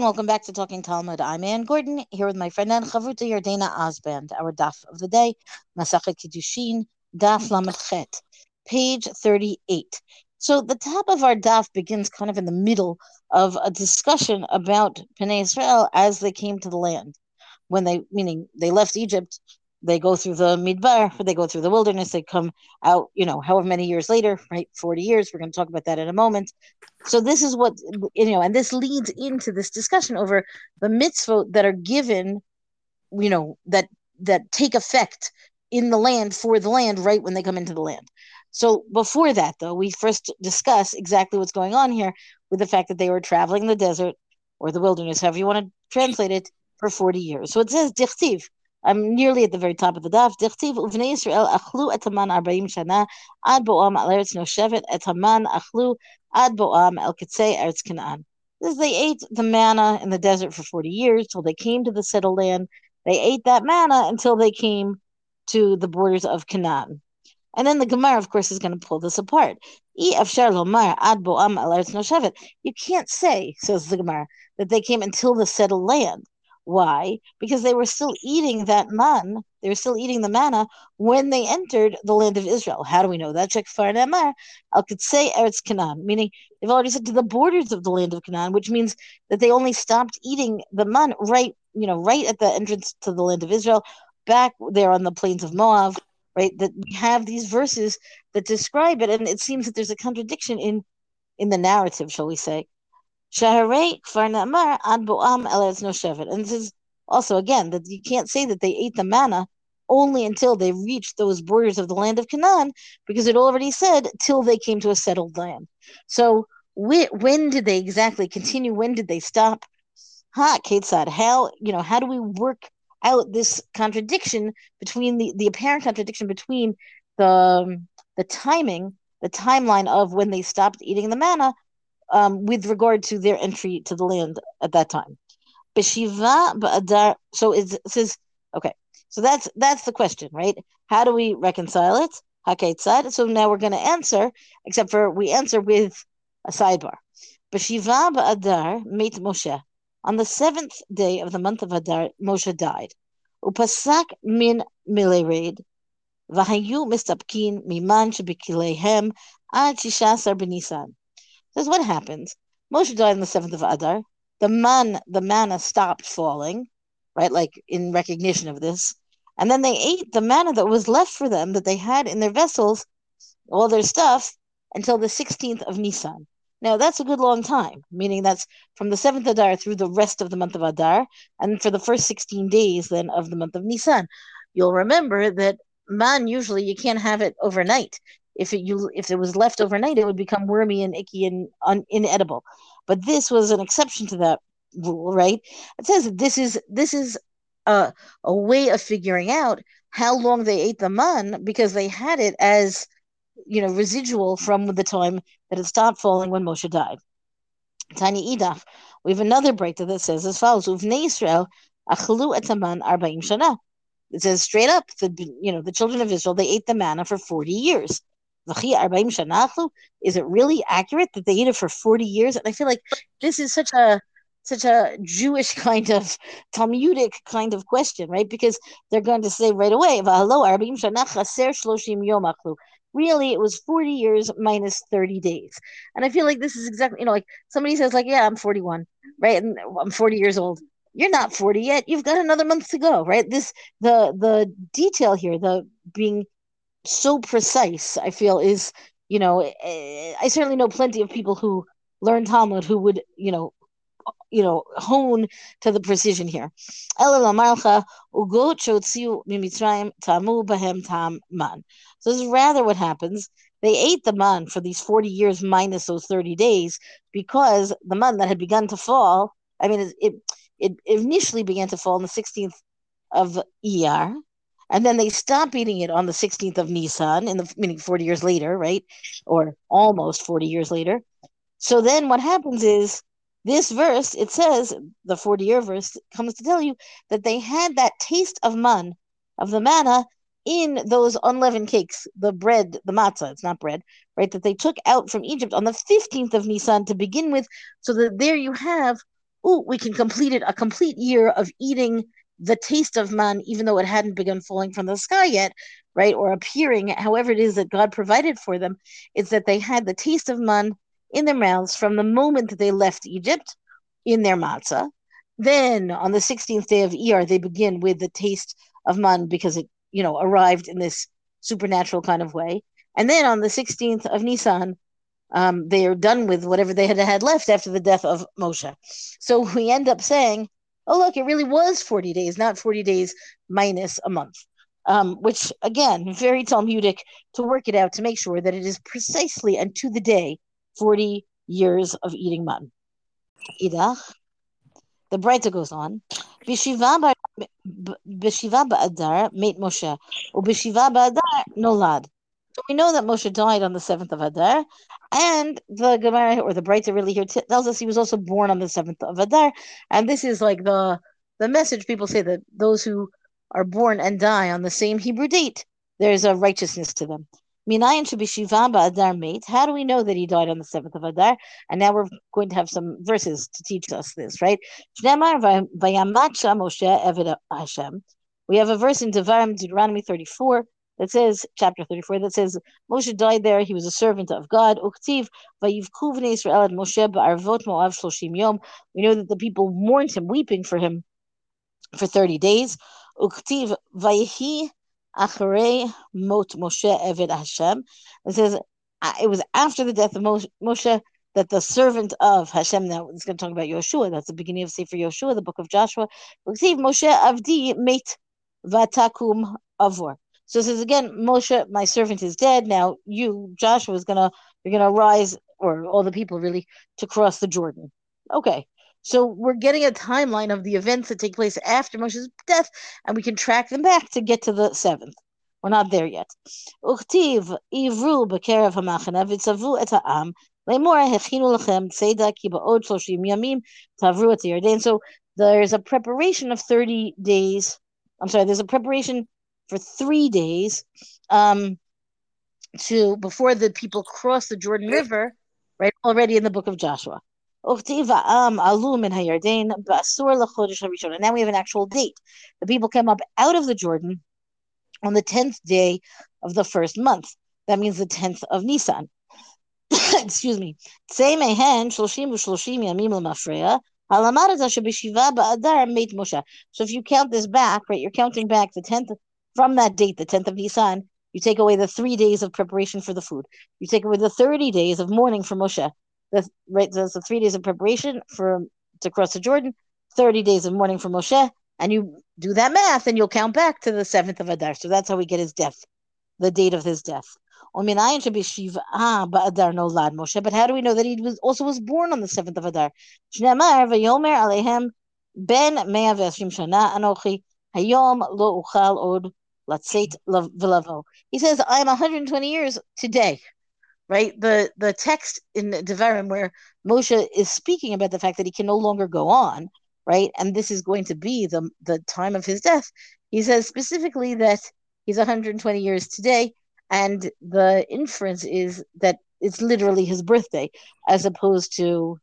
And welcome back to Talking Talmud. I'm Anne Gordon here with my friend and Chavruta Yardena Osband. Our daf of the day, Masachet Kiddushin, daf Lamedchet, page 38. So the top of our daf begins kind of in the middle of a discussion about Bnei Israel as they came to the land. When they, meaning they left Egypt they go through the midbar, they go through the wilderness, they come out, you know, however many years later, right? 40 years. We're going to talk about that in a moment. So this is what, you know, and this leads into this discussion over the mitzvot that are given, you know, that that take effect in the land for the land right when they come into the land. So before that, though, we first discuss exactly what's going on here with the fact that they were traveling the desert or the wilderness, however you want to translate it, for 40 years. So it says, Dichtiv, I'm nearly at the very top of the daf. Dichtiv uvnei Yisrael achlu et arba'im shana ad bo'am al eretz noshevet et achlu ad bo'am el kitzei eretz Canaan. This they ate the manna in the desert for 40 years till they came to the settled land. They ate that manna until they came to the borders of Canaan. And then the Gemara, of course, is going to pull this apart. You can't say, says the Gemara, that they came until the settled land. Why? Because they were still eating that man. They were still eating the manna when they entered the land of Israel. How do we know that? Check Nemar. Al say Eretz Canaan, meaning they've already said to the borders of the land of Canaan, which means that they only stopped eating the man right, you know, right at the entrance to the land of Israel, back there on the plains of Moab. Right, that we have these verses that describe it, and it seems that there's a contradiction in in the narrative, shall we say? Ad Boam. And this is also again that you can't say that they ate the manna only until they reached those borders of the land of Canaan, because it already said till they came to a settled land. So when did they exactly continue? When did they stop? Ha, Ketzad, how you know how do we work out this contradiction between the the apparent contradiction between the the timing, the timeline of when they stopped eating the manna um, with regard to their entry to the land at that time. Beshiva ba'adar. So it says, okay. So that's that's the question, right? How do we reconcile it? Haketzad. So now we're going to answer, except for we answer with a sidebar. Beshiva ba'adar mate Moshe. On the seventh day of the month of Adar, Moshe died. Upasak min milered. Vahayu mistapkin miman shebikilehem ad shishasar benisan. Says what happens? Moshe died on the seventh of Adar. The man, the manna stopped falling, right? Like in recognition of this. And then they ate the manna that was left for them that they had in their vessels, all their stuff, until the 16th of Nisan. Now that's a good long time, meaning that's from the seventh of Adar through the rest of the month of Adar, and for the first 16 days then of the month of Nisan. You'll remember that man usually you can't have it overnight if it you if it was left overnight, it would become wormy and icky and un, inedible. But this was an exception to that rule, right? It says this is this is a, a way of figuring out how long they ate the man because they had it as you know residual from the time that it stopped falling when Moshe died. Tiny Idaf. We have another breakthrough that says as follows: Uvnei Israel achlu etaman arba'im shana. It says straight up, the you know the children of Israel they ate the manna for forty years. Is it really accurate that they ate it for 40 years? And I feel like this is such a such a Jewish kind of Talmudic kind of question, right? Because they're going to say right away, really it was 40 years minus 30 days. And I feel like this is exactly, you know, like somebody says, like, yeah, I'm 41, right? And I'm 40 years old. You're not 40 yet. You've got another month to go, right? This the the detail here, the being so precise, I feel, is, you know, eh, I certainly know plenty of people who learn Talmud who would, you know, you know, hone to the precision here. So this is rather what happens. They ate the man for these 40 years minus those 30 days because the man that had begun to fall, I mean, it, it, it initially began to fall on the 16th of Iyar, and then they stop eating it on the 16th of Nisan, in the meaning 40 years later, right? Or almost 40 years later. So then what happens is this verse, it says, the 40 year verse comes to tell you that they had that taste of man, of the manna, in those unleavened cakes, the bread, the matzah, it's not bread, right? That they took out from Egypt on the 15th of Nisan to begin with, so that there you have oh, we can complete it a complete year of eating the taste of man, even though it hadn't begun falling from the sky yet, right, or appearing, however it is that God provided for them, is that they had the taste of man in their mouths from the moment that they left Egypt in their matzah. Then on the 16th day of Iyar, they begin with the taste of man because it, you know, arrived in this supernatural kind of way. And then on the 16th of Nisan, um, they are done with whatever they had had left after the death of Moshe. So we end up saying, oh, look, it really was 40 days, not 40 days minus a month. Um, which again, very Talmudic to work it out to make sure that it is precisely and to the day 40 years of eating mutton. Idach, the Breita goes on. B'shiva ba'adar mate Moshe, u'b'shiva ba'adar nolad. So we know that Moshe died on the seventh of Adar, and the Gemara or the Breita really here tells us he was also born on the seventh of Adar, and this is like the the message people say that those who are born and die on the same Hebrew date, there's a righteousness to them. Minayin should be Shiva Adar mate. How do we know that he died on the seventh of Adar? And now we're going to have some verses to teach us this, right? We have a verse in Devarim, Deuteronomy 34, that says, chapter 34, that says, Moshe died there, he was a servant of God. At Shloshim Yom. We know that the people mourned him, weeping for him for 30 days. Mot Moshe. It says, uh, it was after the death of Moshe that the servant of Hashem, now it's going to talk about Yoshua, that's the beginning of Sefer Yoshua, the book of Joshua. Moshe Avdi Mate Vatakum Avor. So it says again, Moshe, my servant is dead. Now you, Joshua, is gonna you're gonna rise, or all the people really, to cross the Jordan. Okay. So we're getting a timeline of the events that take place after Moshe's death, and we can track them back to get to the seventh. We're not there yet. Uchtiv ivru b'kerev hamachana v'tzavu et ha'am lemor hechinu lechem tzeda ki ba'od shloshim yamim tavru et. So there's a preparation of 30 days. I'm sorry, there's a preparation for three days um, to before the people cross the Jordan River, right? Already in the book of Joshua. And now we have an actual date. The people came up out of the Jordan on the 10th day of the first month. That means the 10th of Nisan. Excuse me. So if you count this back, right, you're counting back the 10th from that date, the 10th of Nisan, you take away the three days of preparation for the food. You take away the 30 days of mourning for Moshe. That's right. That's the three days of preparation for to cross the Jordan, 30 days of mourning for Moshe, and you do that math and you'll count back to the seventh of Adar. So that's how we get his death, the date of his death. But how do we know that he was also was born on the seventh of Adar? Ben hayom lo uchal od Latzet Velavo. He says, I'm 120 years today. Right? The the text in Devarim where Moshe is speaking about the fact that he can no longer go on, right? And this is going to be the the time of his death. He says specifically that he's 120 years today, and the inference is that it's literally his birthday, as opposed to,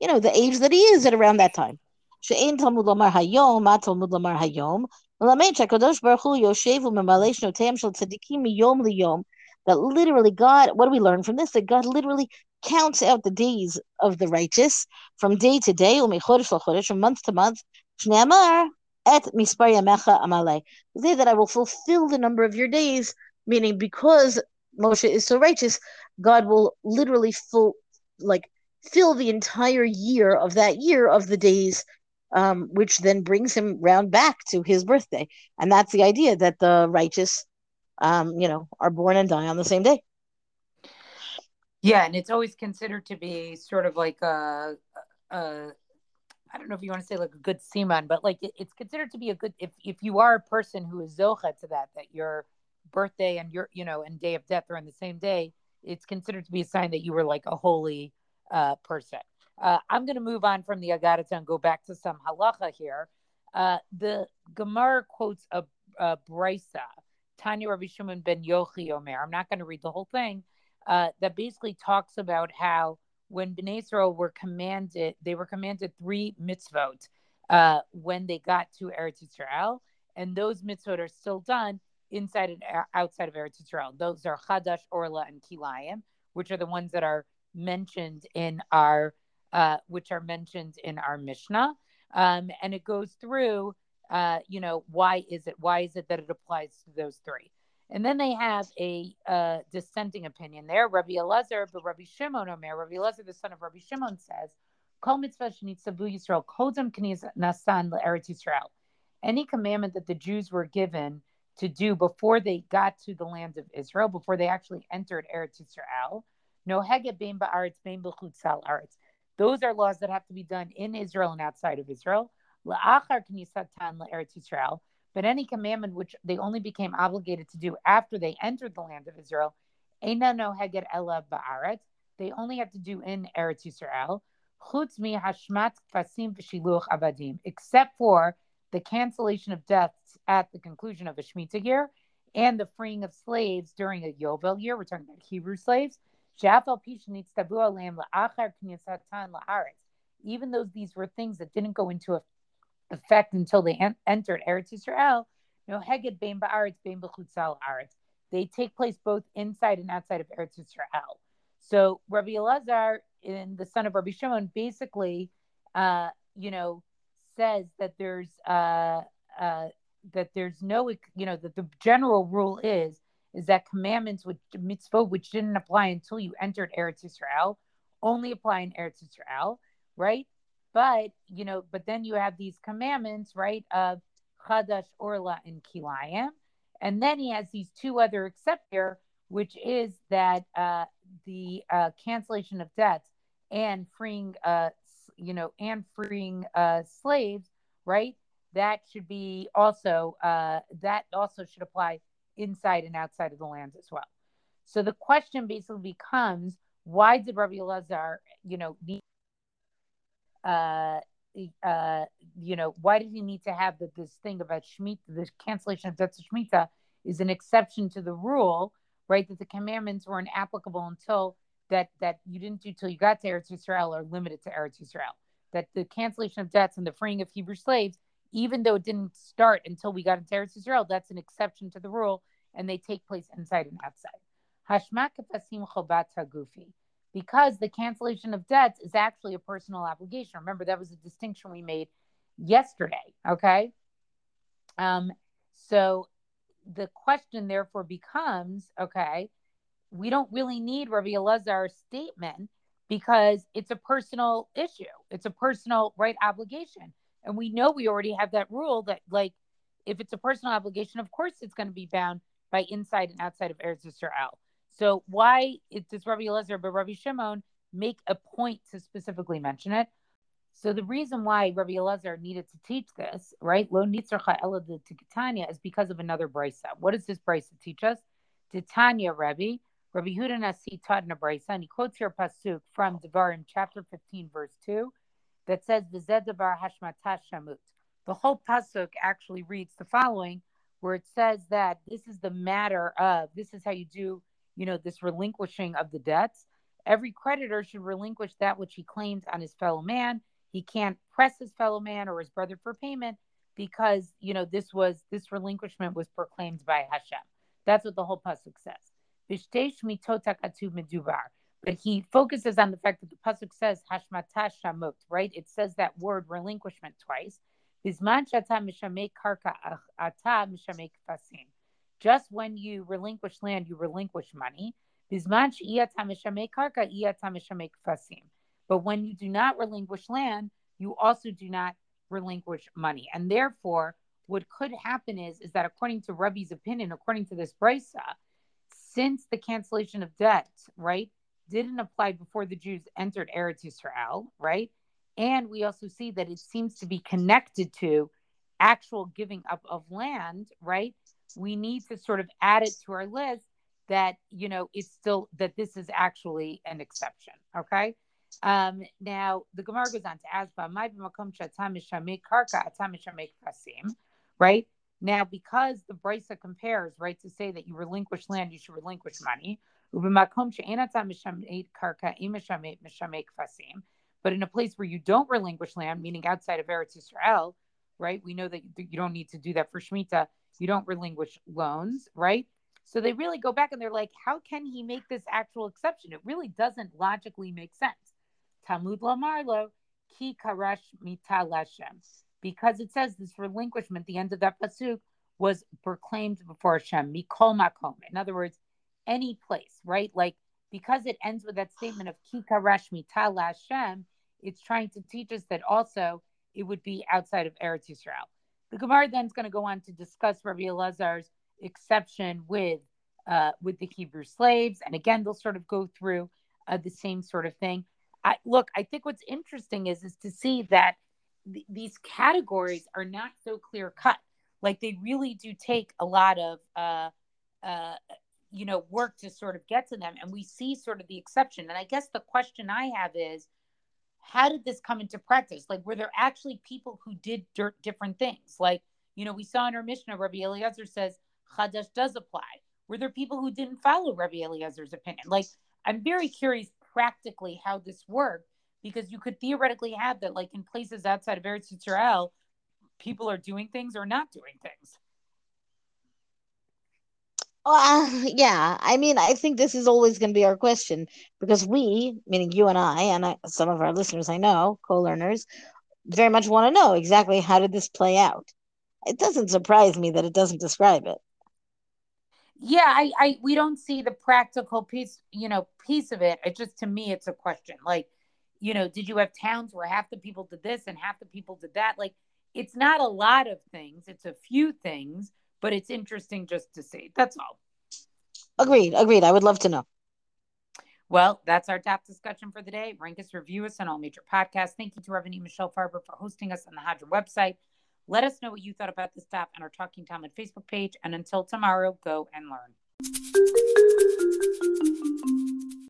you know, the age that he is at around that time. Talmud Hayom, Talmud Hayom, that literally God, what do we learn from this? That God literally counts out the days of the righteous from day to day, from month to month. At mispar that I will fulfill the number of your days, meaning because Moshe is so righteous, God will literally full like fill the entire year of that year of the days um, which then brings him round back to his birthday. And that's the idea that the righteous, um, you know, are born and die on the same day. Yeah, and it's always considered to be sort of like a, a I don't know if you want to say like a good siman, but like it, it's considered to be a good if if you are a person who is zocha to that, that your birthday and your you know and day of death are on the same day, it's considered to be a sign that you were like a holy uh, person. Uh, I'm going to move on from the Agadata and go back to some halacha here. Uh, the Gemara quotes a, a brisa, Tanya Rabbi Shimon ben Yochai Omer. I'm not going to read the whole thing. Uh, that basically talks about how when Bnei Israel were commanded, they were commanded three mitzvot uh, when they got to Eretz Yisrael, and those mitzvot are still done inside and outside of Eretz Yisrael. Those are Chadash, Orla, and Kilayim, which are the ones that are mentioned in our, uh, which are mentioned in our Mishnah, um, and it goes through, uh, you know, why is it? Why is it that it applies to those three? And then they have a uh, dissenting opinion there. Rabbi Elazar, but Rabbi Shimon Omer, Rabbi Elazar, the son of Rabbi Shimon, says, Kol mitzvah Yisrael, kodem nasan le'eretz Yisrael. Any commandment that the Jews were given to do before they got to the land of Israel, before they actually entered Eretz Yisrael, no heget bein ba'aretz bein b'chutzal aretz. Those are laws that have to be done in Israel and outside of Israel. But any commandment which they only became obligated to do after they entered the land of Israel, they only have to do in Eretz Yisrael, except for the cancellation of debts at the conclusion of a Shemitah year and the freeing of slaves during a Yovel year. We're talking about Hebrew slaves. Even though these were things that didn't go into effect until they en- entered Eretz Yisrael. They take place both inside and outside of Eretz Yisrael. So Rabbi Elazar, in the son of Rabbi Shimon, basically, uh, you know, says that there's uh, uh, that there's no, you know, that the general rule is is that commandments which mitzvot which didn't apply until you entered Eretz Yisrael only apply in Eretz Yisrael, right? But you know, but then you have these commandments, right, of Chadash, Orla, and Kilayim. And then he has these two other except here, which is that uh, the uh, cancellation of debts and freeing, uh, you know, and freeing uh, slaves, right? That should be also uh, that also should apply inside and outside of the lands as well. So the question basically becomes, why did Rabbi Elazar, you know, need uh, uh, you know, why did he need to have the, this thing about Shemitah, the cancellation of debts of Shemitah is an exception to the rule, right? That the commandments weren't applicable until that that you didn't do till you got to Eretz Yisrael or limited to Eretz Yisrael. That the cancellation of debts and the freeing of Hebrew slaves, even though it didn't start until we got into Eretz Yisrael, that's an exception to the rule, and they take place inside and outside. Hashmak because the cancellation of debts is actually a personal obligation. Remember, that was a distinction we made yesterday. Okay. Um, so the question therefore becomes okay, we don't really need Rabbi Elazar's statement because it's a personal issue, it's a personal right obligation. And we know we already have that rule that, like, if it's a personal obligation, of course it's going to be bound by inside and outside of Eretz Yisrael. So why does Rabbi Elazar bar Rabbi Shimon make a point to specifically mention it? So the reason why Rabbi Elazar needed to teach this, right, lo nitzracha ela Titania, is because of another brisa. What does this brisa teach us? Titania Rabbi, Rabbi Huda Nasi taught in a brisa, and he quotes here a pasuk from Devarim chapter 15, verse 2, that says, V'zedavar hashmatash shamut. The whole pasuk actually reads the following, where it says that this is the matter of, this is how you do you know, this relinquishing of the debts. Every creditor should relinquish that which he claims on his fellow man. He can't press his fellow man or his brother for payment because, you know, this was this relinquishment was proclaimed by Hashem. That's what the whole pasuk says. But he focuses on the fact that the pasuk says hashmatash shamot, right? It says that word relinquishment twice. Just when you relinquish land, you relinquish money. But when you do not relinquish land, you also do not relinquish money. And therefore, what could happen is, is that according to Rabbi's opinion, according to this brisa, since the cancellation of debt, right, didn't apply before the Jews entered Eretz Yisrael, right? And we also see that it seems to be connected to actual giving up of land, right? we need to sort of add it to our list that you know it's still that this is actually an exception okay um now the gemara goes on to fasim right now because the brisa compares right to say that you relinquish land you should relinquish money But in a place where you don't relinquish land, meaning outside of Eretz Israel, right? We know that you don't need to do that for Shemitah. You don't relinquish loans, right? So they really go back and they're like, how can he make this actual exception? It really doesn't logically make sense. Talmud Lamarlo, ki karash mita. Because it says this relinquishment, the end of that pasuk, was proclaimed before Hashem, mikol makom. In other words, any place, right? Like because it ends with that statement of Kika Rashmi Tala Hashem, it's trying to teach us that also it would be outside of Eretz Yisrael. The Gemara then is going to go on to discuss Rabbi Elazar's exception with uh, with the Hebrew slaves, and again they'll sort of go through uh, the same sort of thing. I, look, I think what's interesting is is to see that th- these categories are not so clear cut. Like they really do take a lot of uh, uh, you know work to sort of get to them and we see sort of the exception. And i guess the question i have is how did this come into practice? Like were there actually people who did different things? Like you know we saw in our Mishnah rabbi eliezer says chadash does apply. Were there people who didn't follow rabbi eliezer's opinion? Like i'm very curious practically how this worked because you could theoretically have that like in places outside of Eretz Yisrael, people are doing things or not doing things uh, yeah, I mean, I think this is always going to be our question because we, meaning you and I, and I, some of our listeners I know, co learners, very much want to know exactly how did this play out. It doesn't surprise me that it doesn't describe it. Yeah, I, I, we don't see the practical piece, you know, piece of it. It just to me, it's a question. Like, you know, did you have towns where half the people did this and half the people did that? Like, it's not a lot of things. It's a few things but it's interesting just to see. That's all. Agreed. Agreed. I would love to know. Well, that's our top discussion for the day. Rank us, review us on all major podcasts. Thank you to Rabbanit Michelle Farber for hosting us on the Hadran website. Let us know what you thought about this stop on our Talking Talmud Facebook page. And until tomorrow, go and learn.